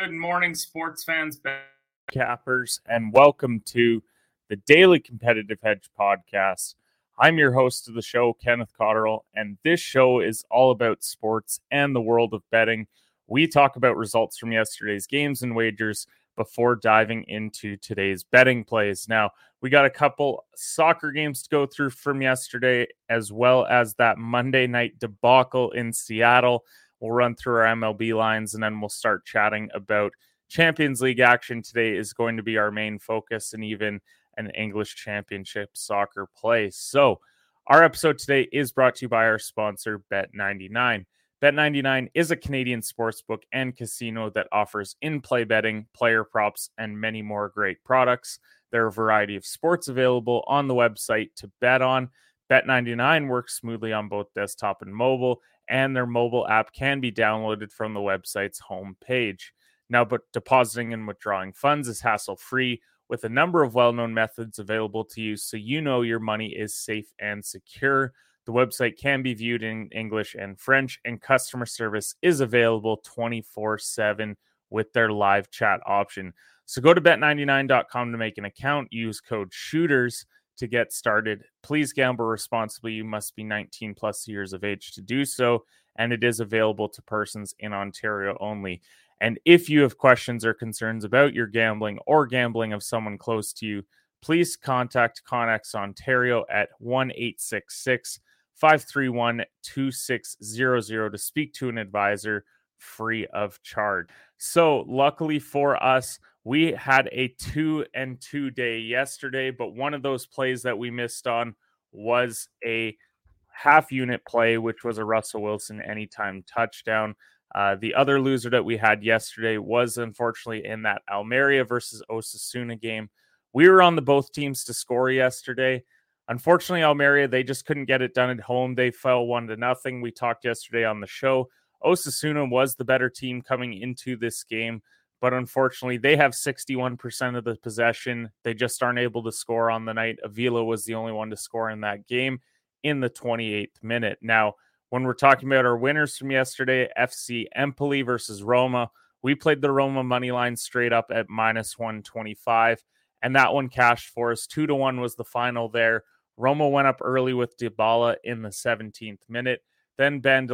Good morning, sports fans, cappers, and welcome to the Daily Competitive Hedge podcast. I'm your host of the show, Kenneth Cotterill, and this show is all about sports and the world of betting. We talk about results from yesterday's games and wagers before diving into today's betting plays. Now, we got a couple soccer games to go through from yesterday, as well as that Monday night debacle in Seattle. We'll run through our MLB lines and then we'll start chatting about Champions League action. Today is going to be our main focus and even an English Championship soccer play. So, our episode today is brought to you by our sponsor, Bet99. Bet99 is a Canadian sportsbook and casino that offers in play betting, player props, and many more great products. There are a variety of sports available on the website to bet on. Bet99 works smoothly on both desktop and mobile and their mobile app can be downloaded from the website's homepage. Now, but depositing and withdrawing funds is hassle free with a number of well known methods available to you so you know your money is safe and secure. The website can be viewed in English and French, and customer service is available 24 7 with their live chat option. So go to bet99.com to make an account, use code SHOOTERS to get started. Please gamble responsibly. You must be 19 plus years of age to do so, and it is available to persons in Ontario only. And if you have questions or concerns about your gambling or gambling of someone close to you, please contact Connex Ontario at 1 531 2600 to speak to an advisor free of charge. So, luckily for us, we had a two and two day yesterday, but one of those plays that we missed on was a half unit play, which was a Russell Wilson anytime touchdown. Uh, the other loser that we had yesterday was unfortunately in that Almeria versus Osasuna game. We were on the both teams to score yesterday. Unfortunately, Almeria, they just couldn't get it done at home. They fell one to nothing. We talked yesterday on the show. Osasuna was the better team coming into this game but unfortunately, they have 61% of the possession. They just aren't able to score on the night. Avila was the only one to score in that game in the 28th minute. Now, when we're talking about our winners from yesterday, FC Empoli versus Roma, we played the Roma money line straight up at minus 125, and that one cashed for us. Two to one was the final there. Roma went up early with Dybala in the 17th minute. Then Band-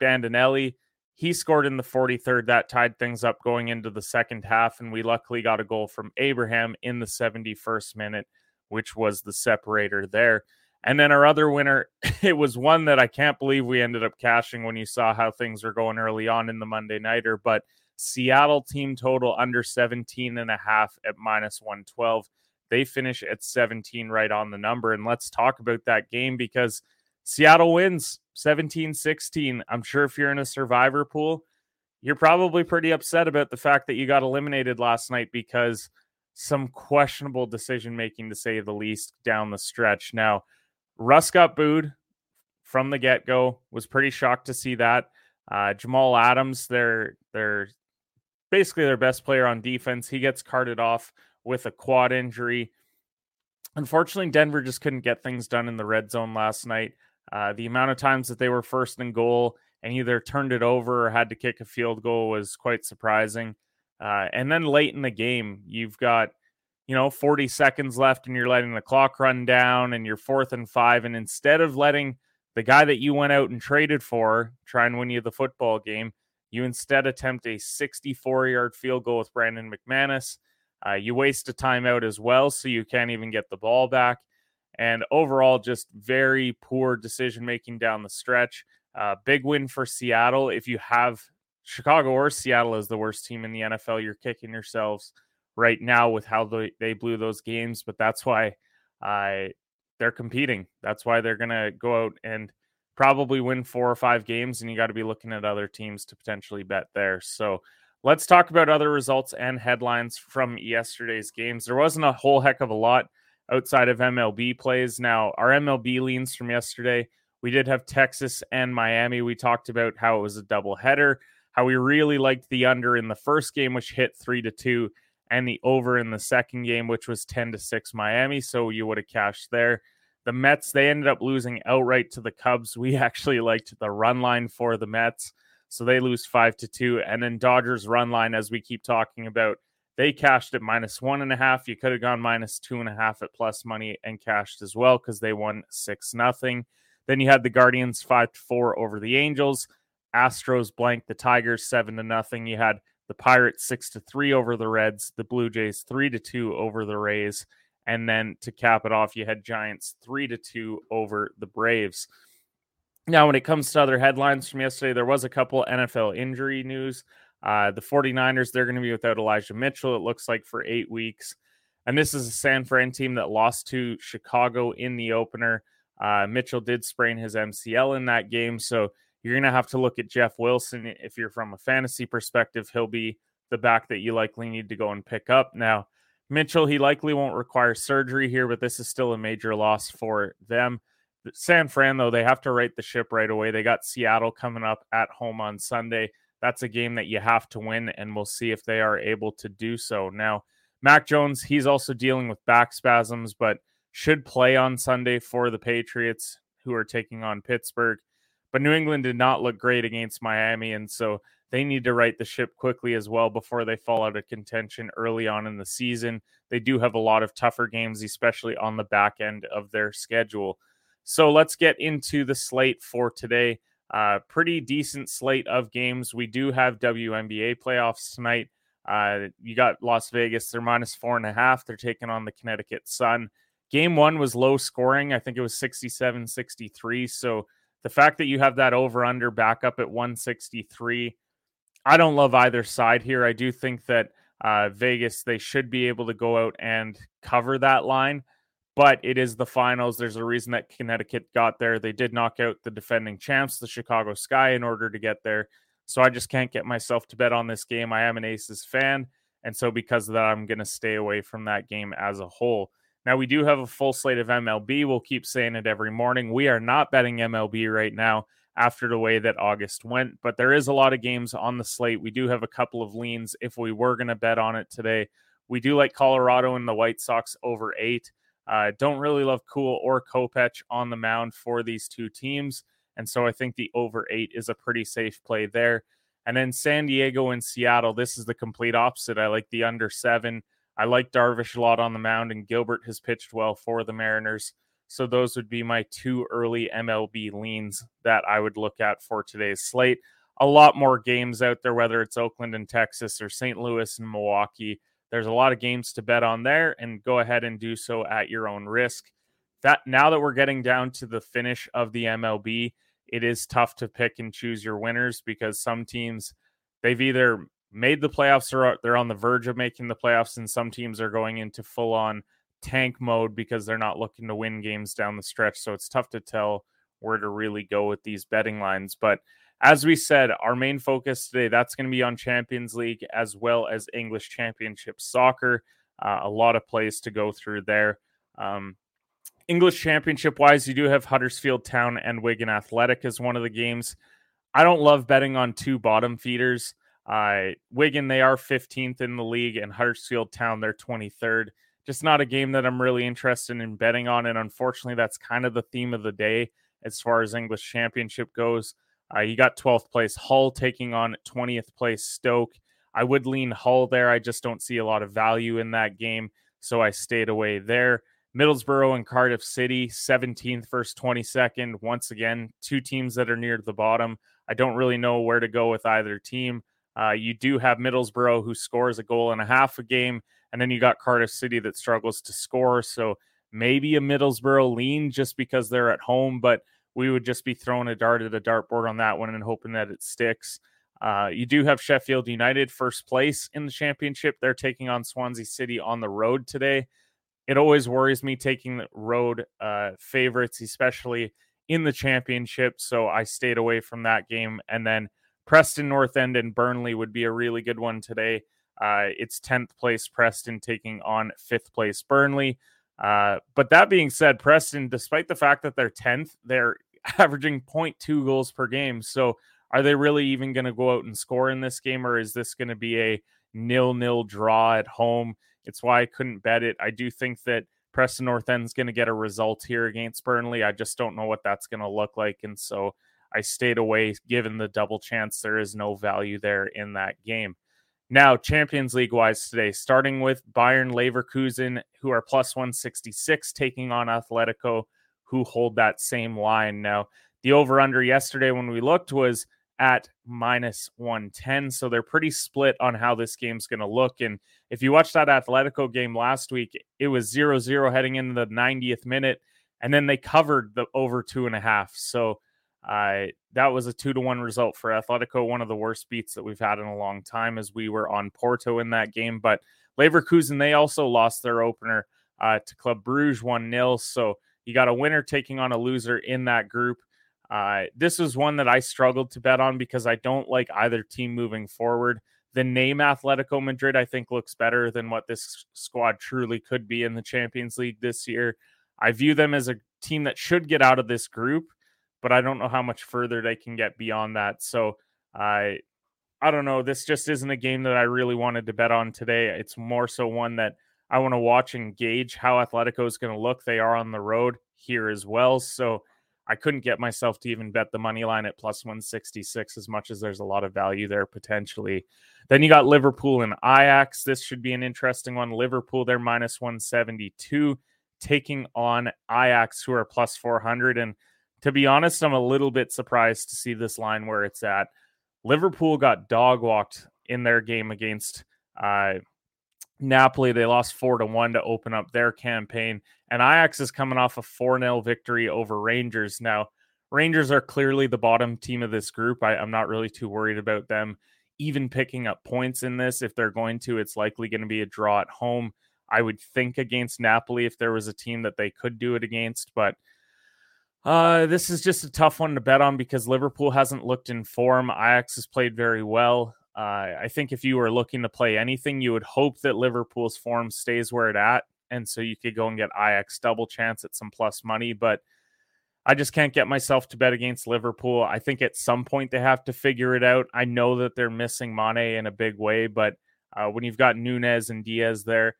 Bandinelli he scored in the 43rd. That tied things up going into the second half. And we luckily got a goal from Abraham in the 71st minute, which was the separator there. And then our other winner, it was one that I can't believe we ended up cashing when you saw how things were going early on in the Monday Nighter. But Seattle team total under 17 and a half at minus 112. They finish at 17 right on the number. And let's talk about that game because Seattle wins 17 16. I'm sure if you're in a survivor pool, you're probably pretty upset about the fact that you got eliminated last night because some questionable decision making, to say the least, down the stretch. Now, Russ got booed from the get go. Was pretty shocked to see that. Uh, Jamal Adams, their their basically their best player on defense, he gets carted off with a quad injury. Unfortunately, Denver just couldn't get things done in the red zone last night. Uh, the amount of times that they were first and goal and either turned it over or had to kick a field goal was quite surprising. Uh, and then late in the game, you've got, you know, 40 seconds left and you're letting the clock run down and you're fourth and five. And instead of letting the guy that you went out and traded for try and win you the football game, you instead attempt a 64 yard field goal with Brandon McManus. Uh, you waste a timeout as well, so you can't even get the ball back and overall just very poor decision making down the stretch. Uh, big win for Seattle. If you have Chicago or Seattle as the worst team in the NFL, you're kicking yourselves right now with how they, they blew those games. But that's why they're competing. That's why they're going to go out and probably win four or five games, and you got to be looking at other teams to potentially bet there. So let's talk about other results and headlines from yesterday's games. There wasn't a whole heck of a lot outside of MLB plays. Now, our MLB leans from yesterday, we did have Texas and Miami. We talked about how it was a double header, how we really liked the under in the first game, which hit three to two, and the over in the second game, which was 10 to 6 Miami. So you would have cashed there. The Mets, they ended up losing outright to the Cubs. We actually liked the run line for the Mets. So they lose five to two. And then Dodgers run line, as we keep talking about, they cashed at minus one and a half. You could have gone minus two and a half at plus money and cashed as well because they won six nothing. Then you had the Guardians five to four over the Angels. Astros blank the Tigers seven to nothing. You had the Pirates six to three over the Reds. The Blue Jays three to two over the Rays. And then to cap it off, you had Giants three to two over the Braves. Now, when it comes to other headlines from yesterday, there was a couple NFL injury news. Uh, the 49ers, they're going to be without Elijah Mitchell, it looks like, for eight weeks. And this is a San Fran team that lost to Chicago in the opener. Uh, Mitchell did sprain his MCL in that game. So you're going to have to look at Jeff Wilson. If you're from a fantasy perspective, he'll be the back that you likely need to go and pick up. Now, Mitchell, he likely won't require surgery here, but this is still a major loss for them. San Fran, though, they have to right the ship right away. They got Seattle coming up at home on Sunday. That's a game that you have to win, and we'll see if they are able to do so. Now, Mac Jones, he's also dealing with back spasms, but should play on Sunday for the Patriots, who are taking on Pittsburgh. But New England did not look great against Miami, and so they need to right the ship quickly as well before they fall out of contention early on in the season. They do have a lot of tougher games, especially on the back end of their schedule. So let's get into the slate for today. Uh, pretty decent slate of games. We do have WNBA playoffs tonight. Uh, you got Las Vegas, they're minus four and a half. They're taking on the Connecticut Sun. Game one was low scoring. I think it was 67 63. So the fact that you have that over under back up at 163 I don't love either side here. I do think that uh, Vegas they should be able to go out and cover that line, but it is the finals. There's a reason that Connecticut got there. They did knock out the defending champs, the Chicago Sky, in order to get there. So I just can't get myself to bet on this game. I am an Aces fan, and so because of that, I'm going to stay away from that game as a whole. Now we do have a full slate of MLB. We'll keep saying it every morning. We are not betting MLB right now after the way that August went. But there is a lot of games on the slate. We do have a couple of leans if we were going to bet on it today. We do like Colorado and the White Sox over eight. Uh, don't really love Kuhl or Kopech on the mound for these two teams. And so I think the over eight is a pretty safe play there. And then San Diego and Seattle, this is the complete opposite. I like the under seven. I like Darvish a lot on the mound, and Gilbert has pitched well for the Mariners. So those would be my two early MLB leans that I would look at for today's slate. A lot more games out there, whether it's Oakland and Texas or St. Louis and Milwaukee. There's a lot of games to bet on there, and go ahead and do so at your own risk. That now that we're getting down to the finish of the MLB, it is tough to pick and choose your winners because some teams they've either made the playoffs or they're on the verge of making the playoffs, and some teams are going into full on tank mode because they're not looking to win games down the stretch. So it's tough to tell where to really go with these betting lines. But as we said, our main focus today that's going to be on Champions League as well as English Championship soccer. Uh, a lot of plays to go through there. Um, English Championship wise, you do have Huddersfield Town and Wigan Athletic as one of the games. I don't love betting on two bottom feeders. Uh, Wigan, they are 15th in the league, and Huddersfield Town, they're 23rd just not a game that I'm really interested in betting on. And unfortunately, that's kind of the theme of the day as far as English Championship goes. Uh, you got 12th place Hull taking on 20th place Stoke. I would lean Hull there. I just don't see a lot of value in that game. So I stayed away there. Middlesbrough and Cardiff City, 17th versus 22nd. Once again, two teams that are near the bottom. I don't really know where to go with either team. Uh, you do have Middlesbrough who scores a goal and a half a game, and then you got Cardiff City that struggles to score. So maybe a Middlesbrough lean just because they're at home, but we would just be throwing a dart at a dartboard on that one and hoping that it sticks. Uh, you do have Sheffield United first place in the championship. They're taking on Swansea City on the road today. it always worries me taking the road uh, favorites, especially in the championship. So I stayed away from that game. And then Preston North End and Burnley would be a really good one today. Uh, it's 10th place Preston taking on 5th place Burnley. Uh, but that being said, Preston, despite the fact that they're 10th, they're averaging 0.2 goals per game. So are they really even going to go out and score in this game, or is this going to be a nil nil draw at home? It's why I couldn't bet it. I do think that Preston North End's going to get a result here against Burnley. I just don't know what that's going to look like. And so I stayed away given the double chance there is no value there in that game. Now, Champions League wise today, starting with Bayern Leverkusen, who are plus 166, taking on Atletico, who hold that same line. Now, the over under yesterday when we looked was at minus 110. So they're pretty split on how this game's going to look. And if you watch that Atletico game last week, it was 0 0 heading into the 90th minute. And then they covered the over two and a half. So uh, that was a two to one result for Atletico, one of the worst beats that we've had in a long time, as we were on Porto in that game. But Leverkusen, they also lost their opener uh, to Club Bruges 1 0. So you got a winner taking on a loser in that group. Uh, this is one that I struggled to bet on because I don't like either team moving forward. The name Atletico Madrid, I think, looks better than what this squad truly could be in the Champions League this year. I view them as a team that should get out of this group but I don't know how much further they can get beyond that. So I I don't know. This just isn't a game that I really wanted to bet on today. It's more so one that I want to watch and gauge how Atletico is going to look. They are on the road here as well. So I couldn't get myself to even bet the money line at plus 166 as much as there's a lot of value there potentially. Then you got Liverpool and Ajax. This should be an interesting one. Liverpool, they're minus 172, taking on Ajax, who are plus 400. And to be honest, I'm a little bit surprised to see this line where it's at. Liverpool got dog walked in their game against uh, Napoli. They lost four to one to open up their campaign, and Ajax is coming off a four 0 victory over Rangers. Now, Rangers are clearly the bottom team of this group. I, I'm not really too worried about them even picking up points in this. If they're going to, it's likely going to be a draw at home. I would think against Napoli if there was a team that they could do it against, but uh, this is just a tough one to bet on because Liverpool hasn't looked in form. Ajax has played very well. Uh, I think if you were looking to play anything, you would hope that Liverpool's form stays where it at, and so you could go and get Ajax double chance at some plus money. But I just can't get myself to bet against Liverpool. I think at some point they have to figure it out. I know that they're missing Mane in a big way, but uh, when you've got Nunez and Diaz there,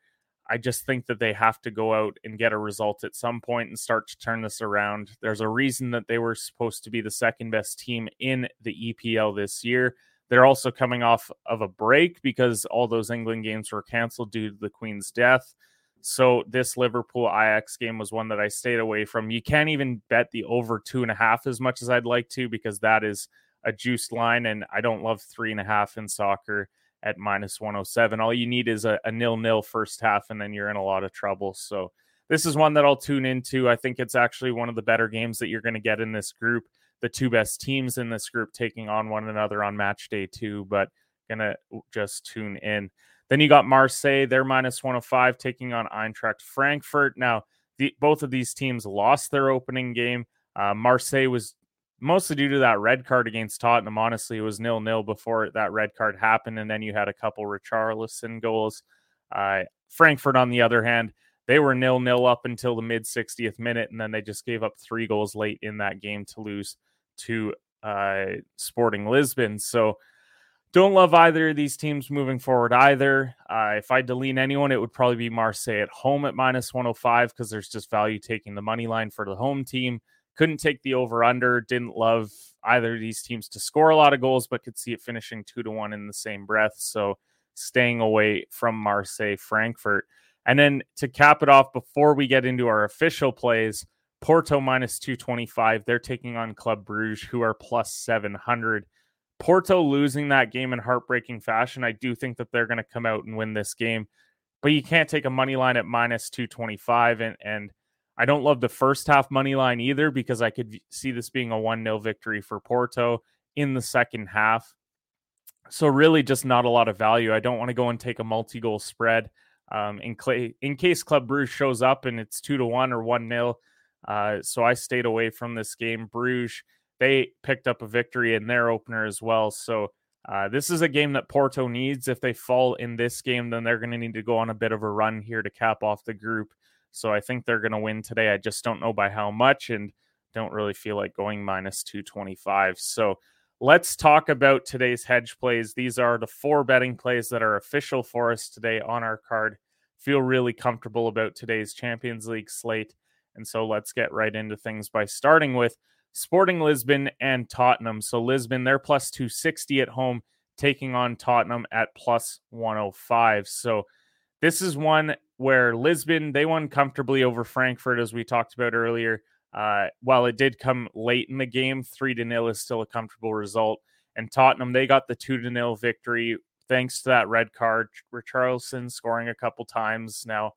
I just think that they have to go out and get a result at some point and start to turn this around. There's a reason that they were supposed to be the second best team in the EPL this year. They're also coming off of a break because all those England games were canceled due to the Queen's death. So this Liverpool Ajax game was one that I stayed away from. You can't even bet the over two and a half as much as I'd like to because that is a juiced line, and I don't love three and a half in soccer at minus 107. All you need is a, a nil nil first half, and then you're in a lot of trouble. So this is one that I'll tune into. I think it's actually one of the better games that you're going to get in this group. The two best teams in this group taking on one another on match day two, but gonna just tune in. Then you got Marseille, they're minus 105, taking on Eintracht Frankfurt. Now, the, both of these teams lost their opening game. Uh, Marseille was mostly due to that red card against Tottenham. Honestly, it was nil nil before that red card happened, and then you had a couple Richarlison goals. Uh, Frankfurt, on the other hand, they were nil nil up until the mid 60th minute, and then they just gave up three goals late in that game to lose to uh, Sporting Lisbon. So. Don't love either of these teams moving forward either. Uh, if I delete anyone, it would probably be Marseille at home at minus 105 because there's just value taking the money line for the home team. Couldn't take the over under. Didn't love either of these teams to score a lot of goals, but could see it finishing two to one in the same breath. So staying away from Marseille, Frankfurt. And then to cap it off, before we get into our official plays, Porto minus 225. They're taking on Club Bruges, who are plus 700. Porto losing that game in heartbreaking fashion. I do think that they're going to come out and win this game, but you can't take a money line at minus 225. And, and I don't love the first half money line either because I could see this being a 1 0 victory for Porto in the second half. So, really, just not a lot of value. I don't want to go and take a multi goal spread. um, in, clay, in case Club Bruges shows up and it's two to one or one nil. Uh, so I stayed away from this game. Bruges they picked up a victory in their opener as well. So uh, this is a game that Porto needs. If they fall in this game, then they're going to need to go on a bit of a run here to cap off the group. So I think they're going to win today. I just don't know by how much and don't really feel like going minus 225. So let's talk about today's hedge plays. These are the four betting plays that are official for us today on our card. Feel really comfortable about today's Champions League slate. And so let's get right into things by starting with Sporting Lisbon and Tottenham. So Lisbon, they're plus 260 at home, taking on Tottenham at plus 105. So this is one where Lisbon, they won comfortably over Frankfurt, as we talked about earlier. Uh, while it did come late in the game, 3 to nil is still a comfortable result. And Tottenham, they got the 2 to nil victory thanks to that red card. Richarlison scoring a couple times. Now,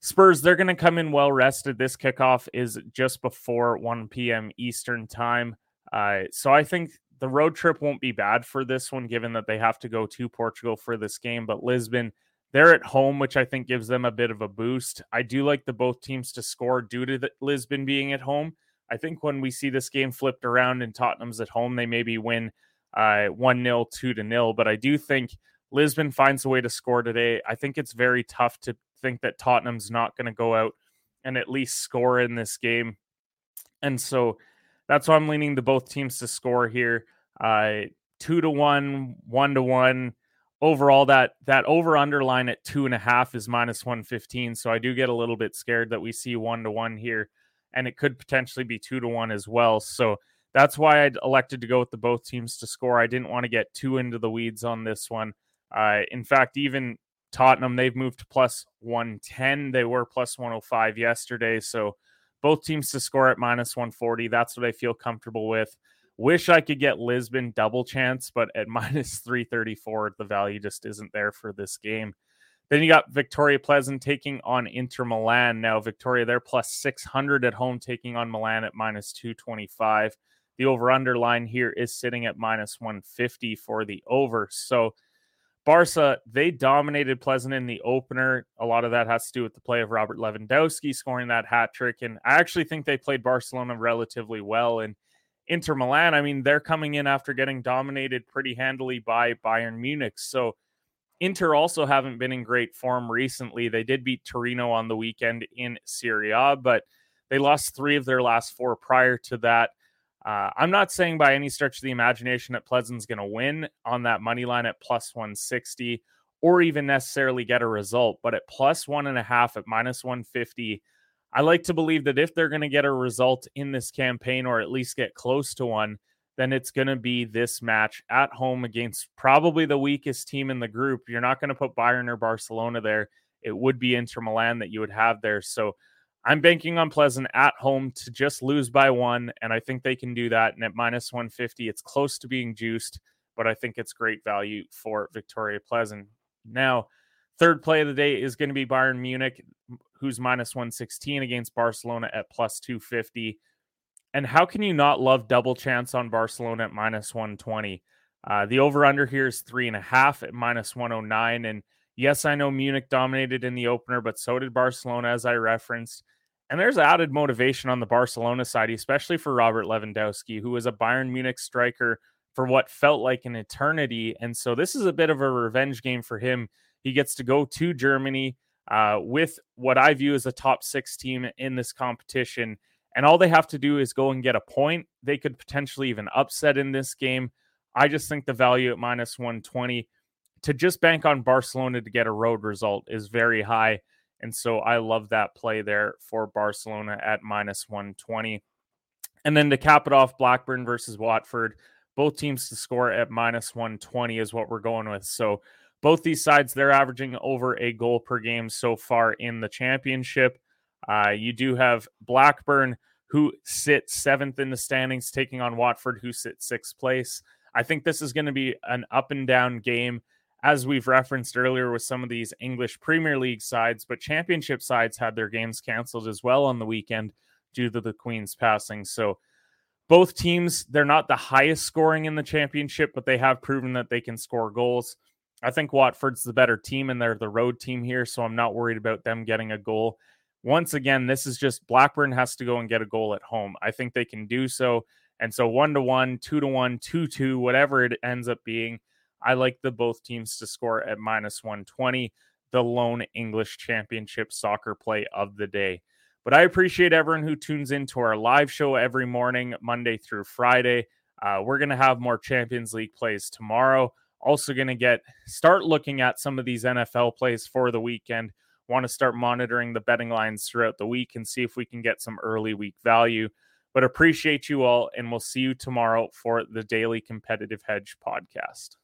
Spurs, they're going to come in well rested. This kickoff is just before 1 p.m. Eastern time. Uh, so I think the road trip won't be bad for this one, given that they have to go to Portugal for this game. But Lisbon, they're at home, which I think gives them a bit of a boost. I do like the both teams to score due to the, Lisbon being at home. I think when we see this game flipped around and Tottenham's at home, they maybe win uh, 1 0, 2 to 0. But I do think Lisbon finds a way to score today. I think it's very tough to think that Tottenham's not going to go out and at least score in this game. And so that's why I'm leaning to both teams to score here. Uh, two to one, one to one. Overall, that that over underline at two and a half is minus 115. So I do get a little bit scared that we see one to one here, and it could potentially be two to one as well. So that's why I elected to go with the both teams to score. I didn't want to get too into the weeds on this one. Uh, in fact, even Tottenham, they've moved to plus 110. They were plus 105 yesterday. So both teams to score at minus 140. That's what I feel comfortable with. Wish I could get Lisbon double chance, but at minus 334, the value just isn't there for this game. Then you got Victoria Plzeň taking on Inter Milan. Now, Victoria, they're plus 600 at home, taking on Milan at minus 225. The over under line here is sitting at minus 150 for the over. So, Barca, they dominated Plzeň in the opener. A lot of that has to do with the play of Robert Lewandowski scoring that hat trick. And I actually think they played Barcelona relatively well. And Inter Milan, I mean, they're coming in after getting dominated pretty handily by Bayern Munich. So Inter also haven't been in great form recently. They did beat Torino on the weekend in Serie A, but they lost three of their last four prior to that. Uh, I'm not saying by any stretch of the imagination that Plzeň's going to win on that money line at plus 160 or even necessarily get a result, but at plus one and a half at minus 150, I like to believe that if they're going to get a result in this campaign or at least get close to one, then it's going to be this match at home against probably the weakest team in the group. You're not going to put Bayern or Barcelona there. It would be Inter Milan that you would have there. So I'm banking on Plzeň at home to just lose by one, and I think they can do that. And at minus 150, it's close to being juiced, but I think it's great value for Victoria Plzeň. Now, third play of the day is going to be Bayern Munich, who's minus 116 against Barcelona at plus 250. And how can you not love double chance on Barcelona at minus 120? Uh, the over under here is three and a half at minus 109. And Yes, I know Munich dominated in the opener, but so did Barcelona, as I referenced. And there's added motivation on the Barcelona side, especially for Robert Lewandowski, who was a Bayern Munich striker for what felt like an eternity. And so this is a bit of a revenge game for him. He gets to go to Germany uh, with what I view as a top six team in this competition. And all they have to do is go and get a point. They could potentially even upset in this game. I just think the value at minus 120 to just bank on Barcelona to get a road result is very high. And so I love that play there for Barcelona at minus 120. And then to cap it off, Blackburn versus Watford, both teams to score at minus 120 is what we're going with. So both these sides, they're averaging over a goal per game so far in the championship. Uh, you do have Blackburn, who sit seventh in the standings, taking on Watford, who sit sixth place. I think this is going to be an up and down game as we've referenced earlier with some of these English Premier League sides, but championship sides had their games canceled as well on the weekend due to the Queen's passing. So both teams, they're not the highest scoring in the championship, but they have proven that they can score goals. I think Watford's the better team and they're the road team here, so I'm not worried about them getting a goal. Once again, this is just Blackburn has to go and get a goal at home. I think they can do so. And so one to one, two to one, two two, whatever it ends up being, I like the both teams to score at minus 120, the lone English championship soccer play of the day. But I appreciate everyone who tunes into our live show every morning, Monday through Friday. Uh, we're going to have more Champions League plays tomorrow. Also, going to get start looking at some of these NFL plays for the weekend. Want to start monitoring the betting lines throughout the week and see if we can get some early week value. But appreciate you all, and we'll see you tomorrow for the Daily Competitive Hedge podcast.